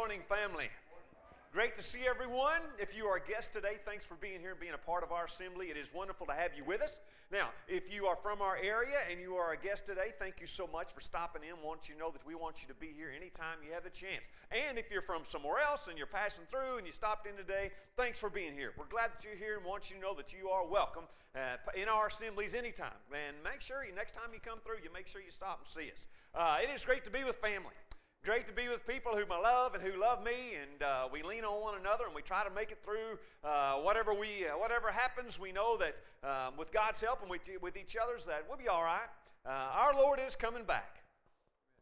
morning, family. Great to see everyone. If you are a guest today, thanks for being here and being a part of our assembly. It is wonderful to have you with us. Now, if you are from our area and you are a guest today, thank you so much for stopping in. Want you to know that we want you to be here anytime you have the chance. And if you're from somewhere else and you're passing through and you stopped in today, thanks for being here. We're glad that you're here and want you to know that you are welcome uh, in our assemblies anytime. And make sure you, next time you come through, you make sure you stop and see us. Uh, it is great to be with family. Great to be with people whom I love and who love me, and uh, we lean on one another and we try to make it through uh, whatever we uh, whatever happens. We know that um, with God's help and with, with each other's, that we'll be all right. Uh, our Lord is coming back.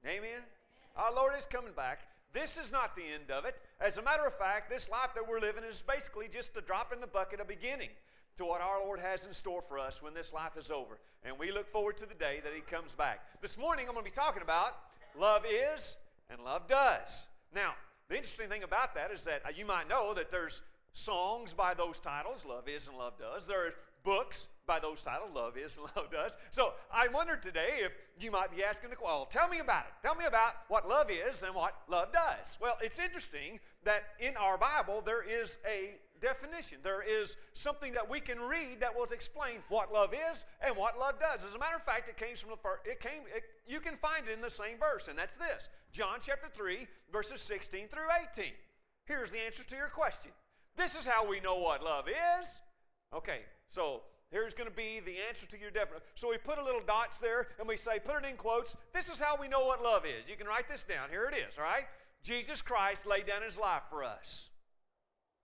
Amen. Our Lord is coming back. This is not the end of it. As a matter of fact, this life that we're living is basically just a drop in the bucket, a beginning to what our Lord has in store for us when this life is over. And we look forward to the day that He comes back. This morning, I'm going to be talking about love is and love does. Now, the interesting thing about that is that uh, you might know that there's songs by those titles, Love Is and Love Does. There are books by those titles, Love Is and Love Does. So I wondered today if you might be asking the question, well, tell me about it. Tell me about what love is and what love does. Well, it's interesting that in our Bible there is a definition. There is something that we can read that will explain what love is and what love does. As a matter of fact, it came from the first, it came, it, you can find it in the same verse, and that's this John chapter 3, verses 16 through 18. Here's the answer to your question. This is how we know what love is. Okay, so here's going to be the answer to your definition. So we put a little dots there and we say, put it in quotes. This is how we know what love is. You can write this down. Here it is, all right? Jesus Christ laid down his life for us.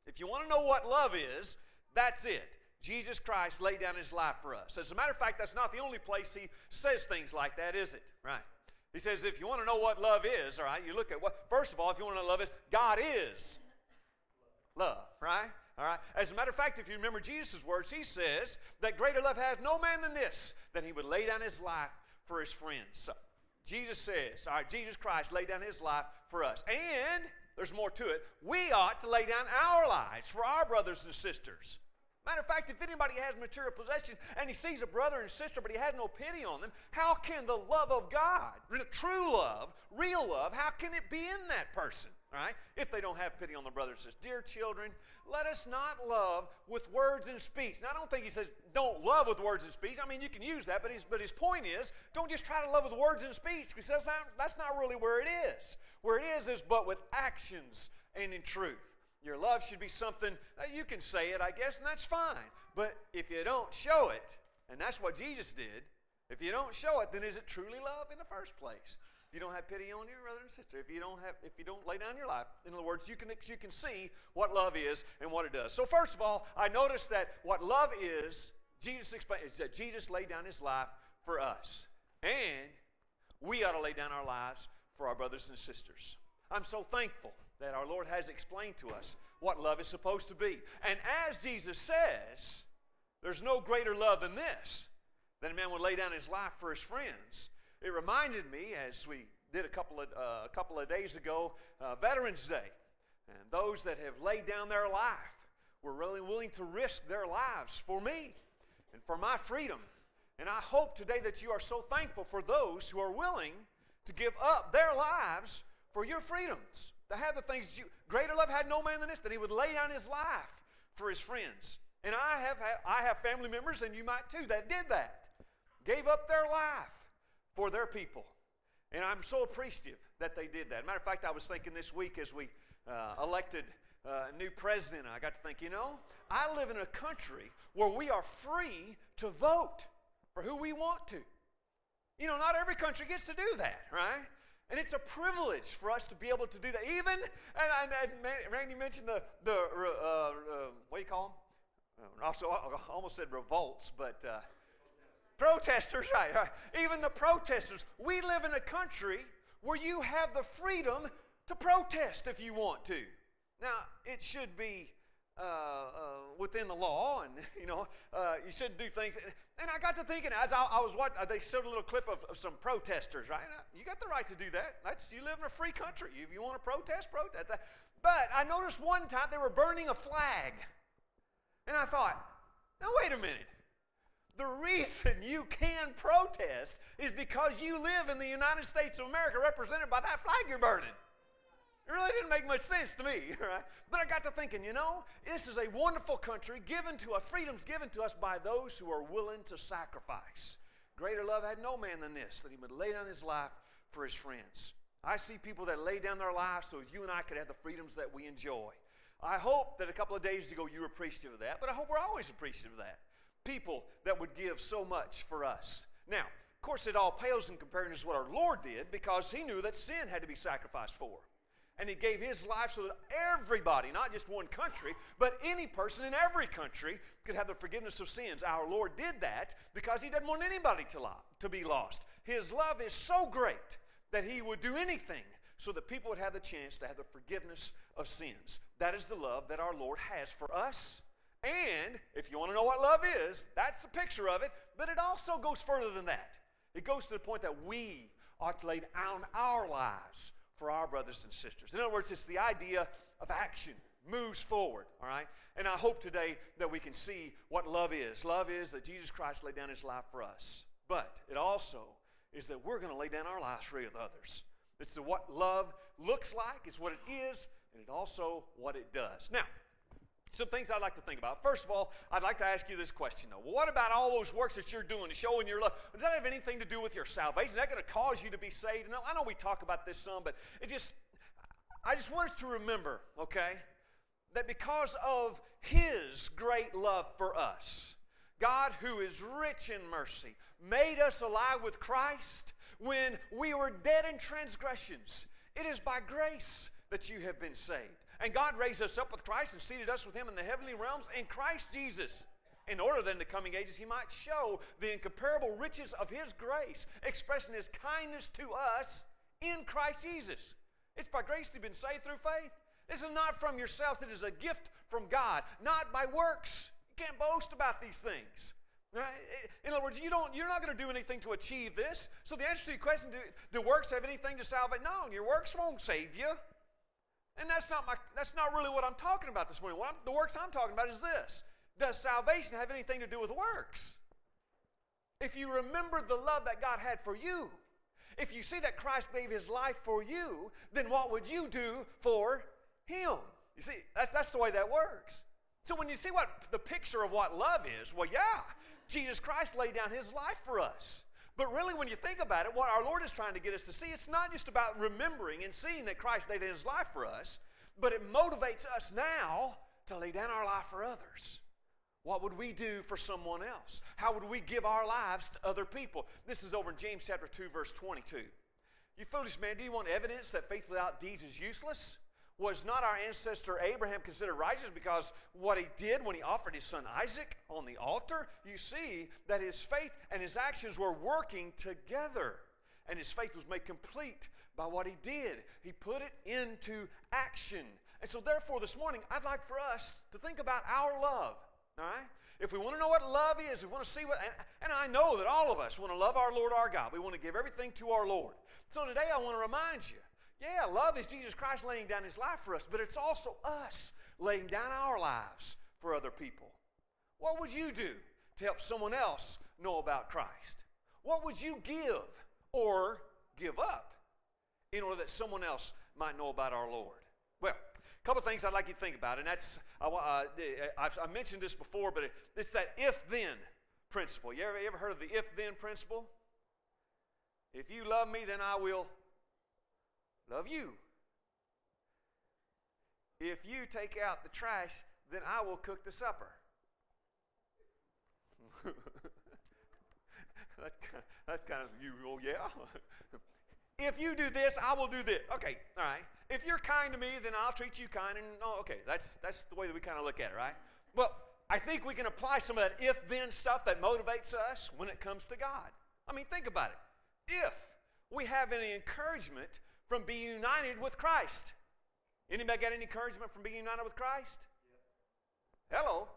If you want to know what love is, that's it. Jesus Christ laid down his life for us. As a matter of fact, that's not the only place he says things like that, is it? Right. He says, if you want to know what love is, all right, you look at what, first of all, if you want to know love is, God is love, right? All right. As a matter of fact, if you remember Jesus' words, he says that greater love has no man than this, that he would lay down his life for his friends. So, Jesus says, all right, Jesus Christ laid down his life for us. And there's more to it. We ought to lay down our lives for our brothers and sisters. Matter of fact, if anybody has material possession and he sees a brother and sister, but he has no pity on them, how can the love of God, true love, real love, how can it be in that person? Right? If they don't have pity on the brothers and sisters. Dear children, let us not love with words and speech. Now, I don't think he says don't love with words and speech. I mean, you can use that, but his, but his point is don't just try to love with words and speech because that's not, that's not really where it is. Where it is is but with actions and in truth. Your love should be something, you can say it, I guess, and that's fine. But if you don't show it, and that's what Jesus did, if you don't show it, then is it truly love in the first place? If you don't have pity on your brother and sister, if you don't have, if you don't lay down your life, in other words, you can you can see what love is and what it does. So first of all, I noticed that what love is, Jesus explained, is that Jesus laid down His life for us, and we ought to lay down our lives for our brothers and sisters. I'm so thankful that our Lord has explained to us what love is supposed to be. And as Jesus says, there's no greater love than this, that a man would lay down his life for his friends. It reminded me, as we did a couple of, uh, a couple of days ago, uh, Veterans Day, and those that have laid down their life were really willing to risk their lives for me and for my freedom. And I hope today that you are so thankful for those who are willing to give up their lives for your freedoms to have the things you greater love had no man than this that he would lay down his life for his friends. And i have i have family members and you might too that did that. Gave up their life for their people. And i'm so appreciative that they did that. Matter of fact i was thinking this week as we uh, elected uh, a new president i got to think you know i live in a country where we are free to vote for who we want to. You know not every country gets to do that right and it's a privilege for us to be able to do that. Even, and, and, and Randy mentioned the, the uh, uh, what do you call them? Also, I almost said revolts, but uh, protesters, right, right? Even the protesters. We live in a country where you have the freedom to protest if you want to. Now, it should be uh, uh, within the law, and you know uh, you shouldn't do things. And I got to thinking as I, I was watching, they showed a little clip of, of, some protesters. Right, you got the right to do that. That's you live in a free country. If you want to protest, protest. But I noticed one time they were burning a flag, and I thought, now wait a minute. The reason you can protest is because you live in the United States of America, represented by that flag you're burning. It really didn't make much sense to me, right? But I got to thinking, you know, this is a wonderful country given to us, freedoms given to us by those who are willing to sacrifice. Greater love had no man than this, that he would lay down his life for his friends. I see people that lay down their lives so you and I could have the freedoms that we enjoy. I hope that a couple of days ago you were appreciative of that, but I hope we're always appreciative of that. People that would give so much for us. Now, of course, it all pales in comparison to what our Lord did because he knew that sin had to be sacrificed for. And he gave his life so that everybody, not just one country, but any person in every country could have the forgiveness of sins. Our Lord did that because he doesn't want anybody to, lie, to be lost. His love is so great that he would do anything so that people would have the chance to have the forgiveness of sins. That is the love that our Lord has for us. And if you want to know what love is, that's the picture of it, but it also goes further than that. It goes to the point that we ought to lay down our lives for our brothers and sisters. In other words, it's the idea of action moves forward, all right? And I hope today that we can see what love is. Love is that Jesus Christ laid down his life for us. But it also is that we're going to lay down our lives for others. It's what love looks like, it's what it is, and it also what it does. Now, some things I'd like to think about. First of all, I'd like to ask you this question though. Well, what about all those works that you're doing to showing your love? Does that have anything to do with your salvation? Is that going to cause you to be saved? And I know we talk about this some, but it just, I just want us to remember, okay, that because of His great love for us, God, who is rich in mercy, made us alive with Christ when we were dead in transgressions. It is by grace that you have been saved. And God raised us up with Christ and seated us with Him in the heavenly realms in Christ Jesus. In order that in the coming ages He might show the incomparable riches of His grace, expressing His kindness to us in Christ Jesus. It's by grace you've been saved through faith. This is not from yourself, it is a gift from God, not by works. You can't boast about these things. In other words, you don't, you're not going to do anything to achieve this. So the answer to your question, do, do works have anything to salvate? No, your works won't save you. And that's not, my, that's not really what I'm talking about this morning. the works I'm talking about is this Does salvation have anything to do with works? If you remember the love that God had for you, if you see that Christ gave his life for you, then what would you do for him? You see, that's, that's the way that works. So when you see what the picture of what love is, well, yeah, Jesus Christ laid down his life for us. But really, when you think about it, what our Lord is trying to get us to see, it's not just about remembering and seeing that Christ laid down his life for us, but it motivates us now to lay down our life for others. What would we do for someone else? How would we give our lives to other people? This is over in James chapter 2, verse 22. You foolish man, do you want evidence that faith without deeds is useless? Was not our ancestor Abraham considered righteous because what he did when he offered his son Isaac on the altar? You see that his faith and his actions were working together. And his faith was made complete by what he did. He put it into action. And so, therefore, this morning, I'd like for us to think about our love. All right? If we want to know what love is, we want to see what, and, and I know that all of us want to love our Lord our God. We want to give everything to our Lord. So today I want to remind you yeah, love is Jesus Christ laying down his life for us, but it's also us laying down our lives for other people. What would you do to help someone else know about Christ? What would you give or give up in order that someone else might know about our Lord? Well, a couple of things I'd like you to think about, and that's uh, I've, I mentioned this before, but it's that if-then principle. You ever, you ever heard of the if-then principle? If you love me, then I will love you. If you take out the trash, then I will cook the supper. that's, kind of, that's kind of usual, yeah. if you do this, I will do this. Okay, all right. If you're kind to me, then I'll treat you kind. And oh, okay, that's that's the way that we kind of look at it, right? Well, I think we can apply some of that if-then stuff that motivates us when it comes to God. I mean, think about it. If we have any encouragement from being united with Christ. Anybody got any encouragement from being united with Christ? Hello.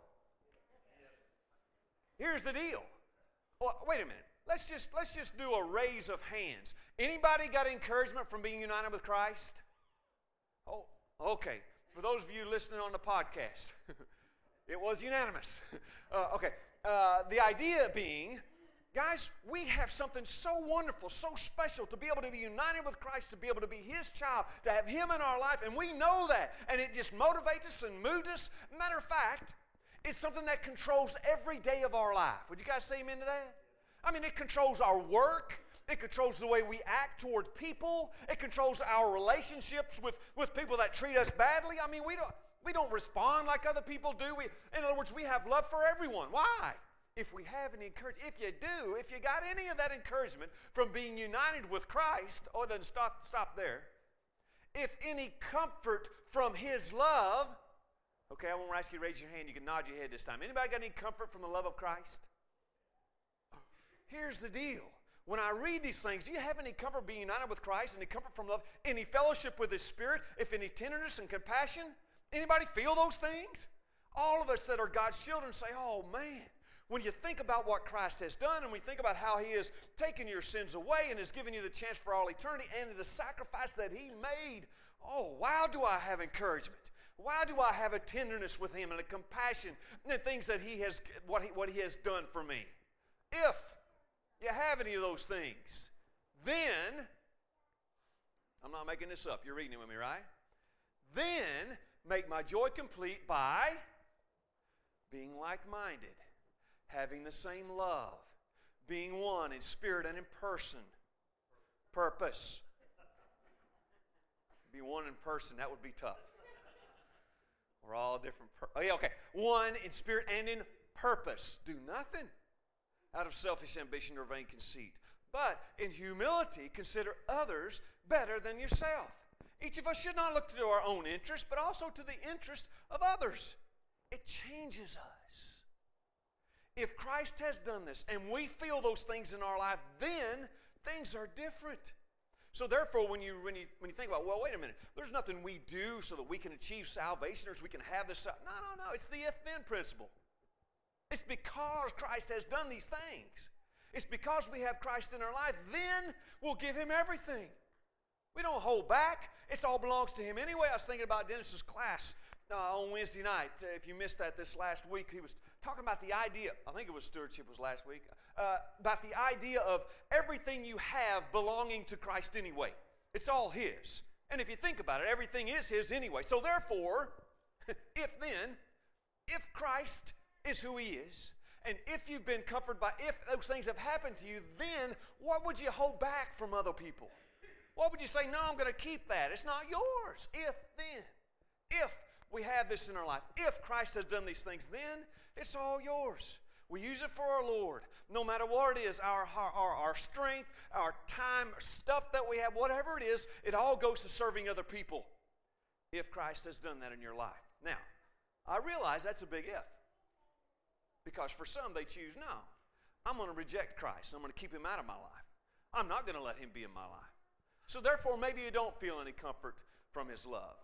Here's the deal. Wait a minute. Let's just let's just do a raise of hands. Anybody got encouragement from being united with Christ? Oh, okay. For those of you listening on the podcast, it was unanimous. Uh, okay. Uh, the idea being Guys, we have something so wonderful, so special to be able to be united with Christ, to be able to be His child, to have Him in our life, and we know that. And it just motivates us and moves us. Matter of fact, it's something that controls every day of our life. Would you guys say amen to that? I mean, it controls our work. It controls the way we act toward people. It controls our relationships with, with people that treat us badly. I mean, we don't, we don't respond like other people do. We, in other words, we have love for everyone. Why? If we have any encouragement, if you do, if you got any of that encouragement from being united with Christ, oh, it doesn't stop, stop there. If any comfort from His love, okay, I won't ask you to raise your hand. You can nod your head this time. Anybody got any comfort from the love of Christ? Here's the deal. When I read these things, do you have any comfort being united with Christ, any comfort from love, any fellowship with His Spirit, if any tenderness and compassion? Anybody feel those things? All of us that are God's children say, oh man, when you think about what Christ has done and we think about how He has taken your sins away and has given you the chance for all eternity and the sacrifice that He made, oh, wow, do I have encouragement. Why do I have a tenderness with Him and a compassion and things that He has, what He, what he has done for me? If you have any of those things, then, I'm not making this up, you're reading it with me, right? Then make my joy complete by being like minded having the same love, being one in spirit and in person. Purpose. Be one in person, that would be tough. We're all different. Oh, yeah, okay. One in spirit and in purpose. Do nothing out of selfish ambition or vain conceit, but in humility consider others better than yourself. Each of us should not look to our own interest, but also to the interest of others. It changes us. If Christ has done this and we feel those things in our life, then things are different. So therefore, when you when you when you think about, well, wait a minute, there's nothing we do so that we can achieve salvation or so we can have this. No, no, no. It's the if-then principle. It's because Christ has done these things. It's because we have Christ in our life. Then we'll give Him everything. We don't hold back. It all belongs to Him anyway. I was thinking about Dennis's class uh, on Wednesday night. Uh, if you missed that this last week, he was talking about the idea, I think it was stewardship was last week, uh, about the idea of everything you have belonging to Christ anyway. It's all His. And if you think about it, everything is His anyway. So therefore, if then, if Christ is who He is, and if you've been comforted by, if those things have happened to you, then what would you hold back from other people? What would you say, no, I'm going to keep that? It's not yours. If then, if we have this in our life, if Christ has done these things, then it's all yours. We use it for our Lord. No matter what it is, our, our, our strength, our time, stuff that we have, whatever it is, it all goes to serving other people if Christ has done that in your life. Now, I realize that's a big if. Because for some, they choose, no, I'm going to reject Christ. I'm going to keep him out of my life. I'm not going to let him be in my life. So, therefore, maybe you don't feel any comfort from his love.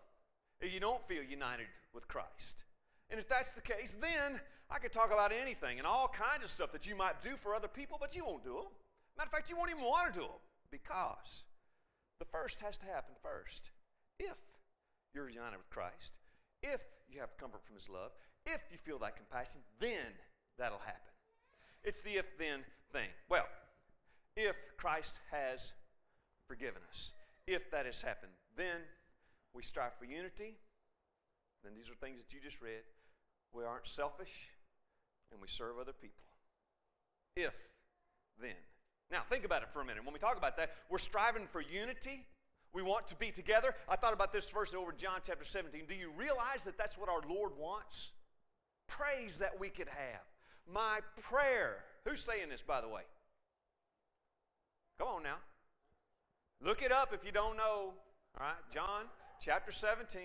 You don't feel united with Christ. And if that's the case, then I could talk about anything and all kinds of stuff that you might do for other people, but you won't do them. Matter of fact, you won't even want to do them because the first has to happen first. If you're united with Christ, if you have comfort from His love, if you feel that compassion, then that'll happen. It's the if then thing. Well, if Christ has forgiven us, if that has happened, then we strive for unity. Then these are things that you just read. We aren't selfish and we serve other people. If, then. Now, think about it for a minute. When we talk about that, we're striving for unity. We want to be together. I thought about this verse over in John chapter 17. Do you realize that that's what our Lord wants? Praise that we could have. My prayer. Who's saying this, by the way? Come on now. Look it up if you don't know. All right, John chapter 17.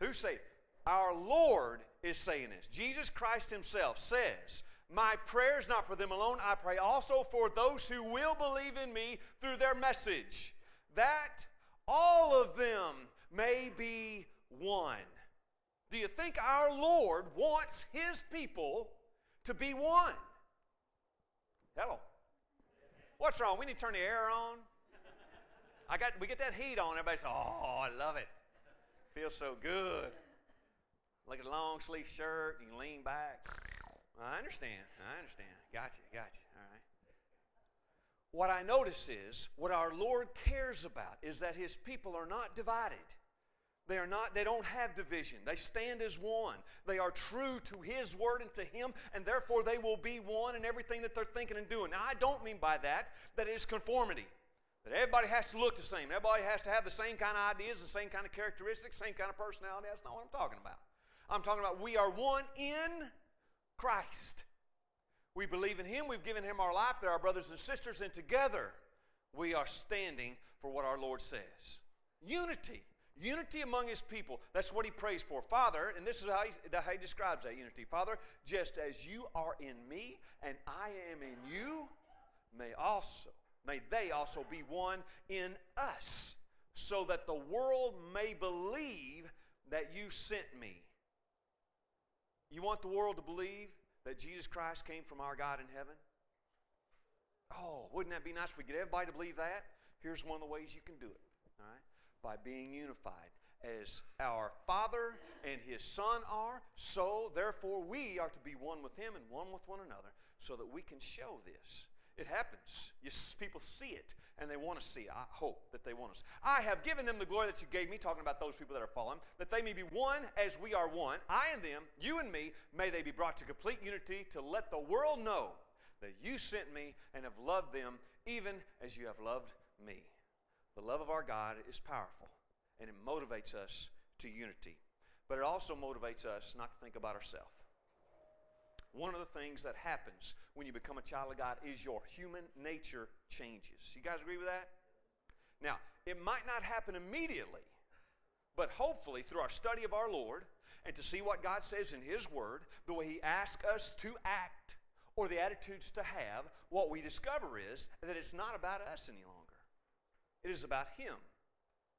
Who say Our Lord is saying this. Jesus Christ Himself says, My prayer is not for them alone. I pray also for those who will believe in me through their message, that all of them may be one. Do you think our Lord wants His people to be one? Hello. What's wrong? We need to turn the air on. I got we get that heat on. Everybody says, "Oh, I love it. Feels so good." Look at a long sleeve shirt. You lean back. I understand. I understand. Got you. Got you. All right. what I notice is what our Lord cares about is that his people are not divided. They are not, they don't have division. They stand as one. They are true to his word and to him, and therefore they will be one in everything that they're thinking and doing. Now, I don't mean by that that it is conformity. That everybody has to look the same. Everybody has to have the same kind of ideas, the same kind of characteristics, same kind of personality. That's not what I'm talking about. I'm talking about we are one in Christ. We believe in Him. We've given Him our life. They're our brothers and sisters, and together we are standing for what our Lord says. Unity. Unity among His people. That's what He prays for. Father, and this is how He, how he describes that unity. Father, just as you are in me and I am in you, may also may they also be one in us, so that the world may believe that you sent me. You want the world to believe that Jesus Christ came from our God in heaven? Oh, wouldn't that be nice if we get everybody to believe that? Here's one of the ways you can do it, all right? By being unified. As our Father and His Son are, so therefore we are to be one with Him and one with one another so that we can show this. It happens. You, people see it and they want to see it. I hope that they want us. I have given them the glory that you gave me, talking about those people that are fallen, that they may be one as we are one. I and them, you and me, may they be brought to complete unity to let the world know that you sent me and have loved them even as you have loved me. The love of our God is powerful and it motivates us to unity. But it also motivates us not to think about ourselves. One of the things that happens when you become a child of God is your human nature changes. You guys agree with that? Now, it might not happen immediately, but hopefully through our study of our Lord and to see what God says in His Word, the way He asks us to act or the attitudes to have, what we discover is that it's not about us any longer. It is about Him,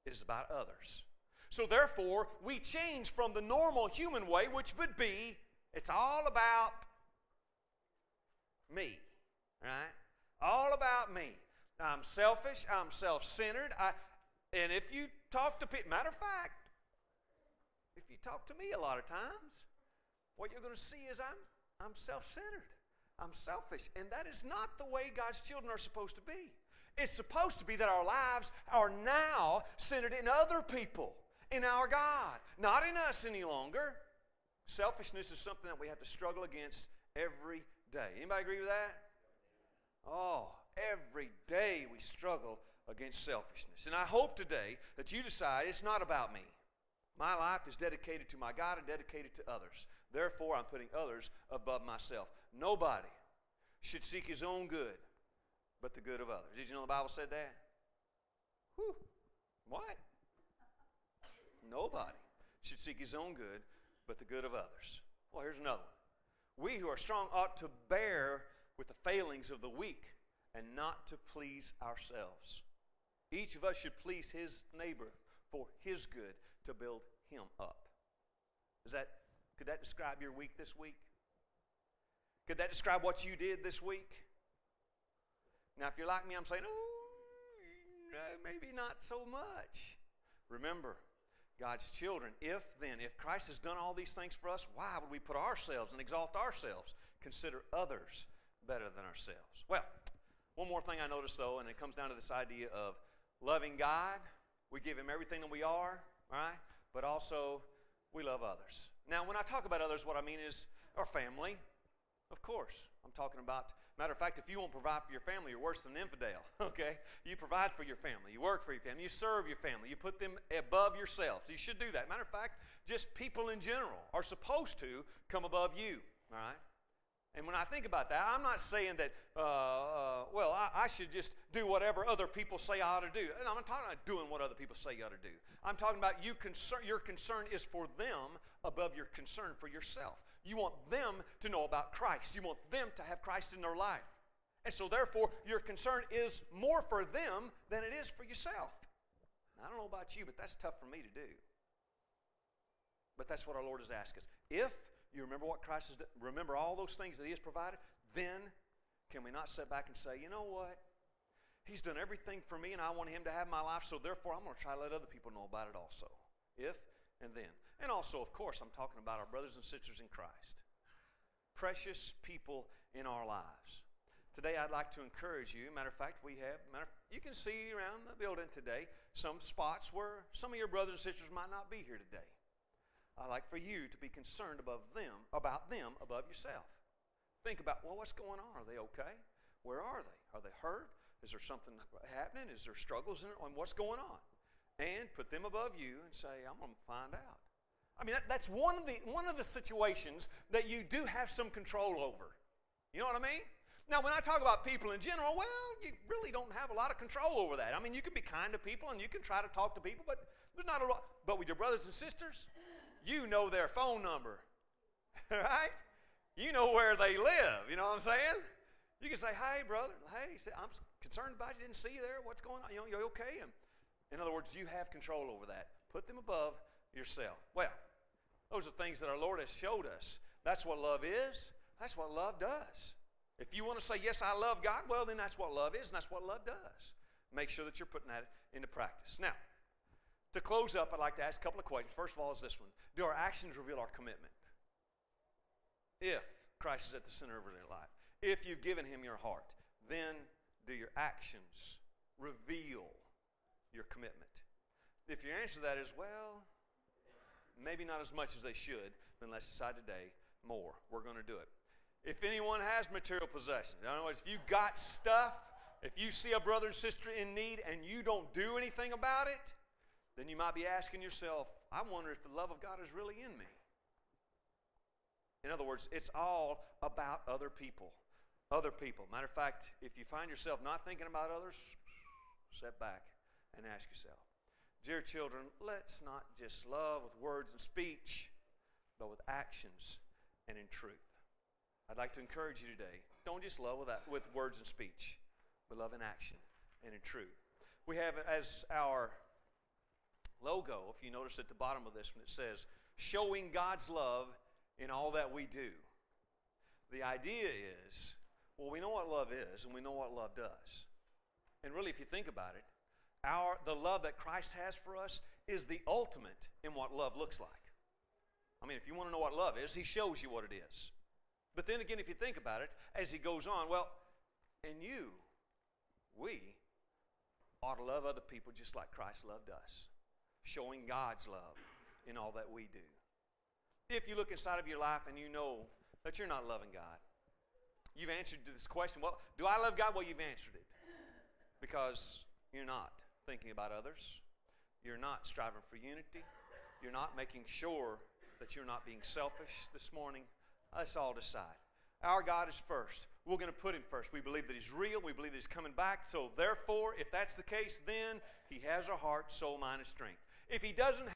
it is about others. So therefore, we change from the normal human way, which would be it's all about me, right? All about me. I'm selfish. I'm self-centered. I, and if you talk to people, matter of fact, if you talk to me a lot of times, what you're going to see is I'm, I'm self-centered. I'm selfish. And that is not the way God's children are supposed to be. It's supposed to be that our lives are now centered in other people, in our God, not in us any longer. Selfishness is something that we have to struggle against every day. Anybody agree with that? Oh, every day we struggle against selfishness. And I hope today that you decide it's not about me. My life is dedicated to my God and dedicated to others. Therefore, I'm putting others above myself. Nobody should seek his own good, but the good of others. Did you know the Bible said that? Whew. What? Nobody should seek his own good, but the good of others. Well, here's another one. We who are strong ought to bear with the failings of the weak and not to please ourselves. Each of us should please his neighbor for his good to build him up. Is that could that describe your week this week? Could that describe what you did this week? Now, if you're like me, I'm saying, oh, maybe not so much. Remember, God's children. If then, if Christ has done all these things for us, why would we put ourselves and exalt ourselves? Consider others better than ourselves. Well, one more thing I noticed though, and it comes down to this idea of loving God. We give Him everything that we are, right? But also, we love others. Now, when I talk about others, what I mean is our family, of course. I'm talking about Matter of fact, if you won't provide for your family, you're worse than an infidel, okay? You provide for your family, you work for your family, you serve your family, you put them above yourselves. You should do that. Matter of fact, just people in general are supposed to come above you, all right? And when I think about that, I'm not saying that, uh, uh, well, I, I, should just do whatever other people say I ought to do. And I'm not talking about doing what other people say you ought to do. I'm talking about you concern, your concern is for them above your concern for yourself. You want them to know about Christ. You want them to have Christ in their life. And so, therefore, your concern is more for them than it is for yourself. Now, I don't know about you, but that's tough for me to do. But that's what our Lord has asked us. If you remember what Christ has done, remember all those things that He has provided, then can we not sit back and say, you know what? He's done everything for me, and I want Him to have my life, so therefore I'm going to try to let other people know about it also. If and then. And also, of course, I'm talking about our brothers and sisters in Christ. Precious people in our lives. today I'd like to encourage you. Matter of fact, we have, matter, you can see around the building today some spots where some of your brothers and sisters might not be here today. I'd like for you to be concerned above them, about them above yourself. Think about, well, what's going on? Are they okay? Where are they? Are they hurt? Is there something happening? Is there struggles in it? And what's going on? And put them above you and say, I'm going to find out. I mean, that, that's one of, the, one of the situations that you do have some control over. You know what I mean? Now, when I talk about people in general, well, you really don't have a lot of control over that. I mean, you can be kind to people and you can try to talk to people, but there's not a lot. But with your brothers and sisters, you know their phone number, right? You know where they live. You know what I'm saying? You can say, "Hey, brother. Hey, I'm concerned about you. Didn't see you there. What's going on? You know, you okay?" And in other words, you have control over that. Put them above yourself. Well, those are things that our Lord has showed us. That's what love is. That's what love does. If you want to say, Yes, I love God, well, then that's what love is, and that's what love does. Make sure that you're putting that into practice. Now, to close up, I'd like to ask a couple of questions. First of all, is this one Do our actions reveal our commitment? If Christ is at the center of your life, if you've given Him your heart, then do your actions reveal your commitment? If your answer to that is, well, maybe not as much as they should, then let's decide today more. We're going to do it. If anyone has material possessions, in other words, if you got stuff, if you see a brother and sister in need and you don't do anything about it, then you might be asking yourself, I wonder if the love of God is really in me. In other words, it's all about other people. Other people. Matter of fact, if you find yourself not thinking about others, step back and ask yourself, Dear children, let's not just love with words and speech, but with actions and in truth. I'd like to encourage you today don't just love with, that, with words and speech, but love in action and in truth. We have as our logo, if you notice at the bottom of this one, it says, showing God's love in all that we do. The idea is, well, we know what love is and we know what love does. And really, if you think about it, our, the love that Christ has for us is the ultimate in what love looks like. I mean, if you want to know what love is, He shows you what it is. But then again, if you think about it, as He goes on, well, and you, we ought to love other people just like Christ loved us, showing God's love in all that we do. If you look inside of your life and you know that you're not loving God, you've answered this question. Well, do I love God? Well, you've answered it because you're not thinking about others. You're not striving for unity. You're not making sure that you're not being selfish this morning. Let's all decide. Our God is first. We're going to put him first. We believe that he's real. We believe that he's coming back. So, therefore, if that's the case, then he has our heart, soul, mind, and strength. If he doesn't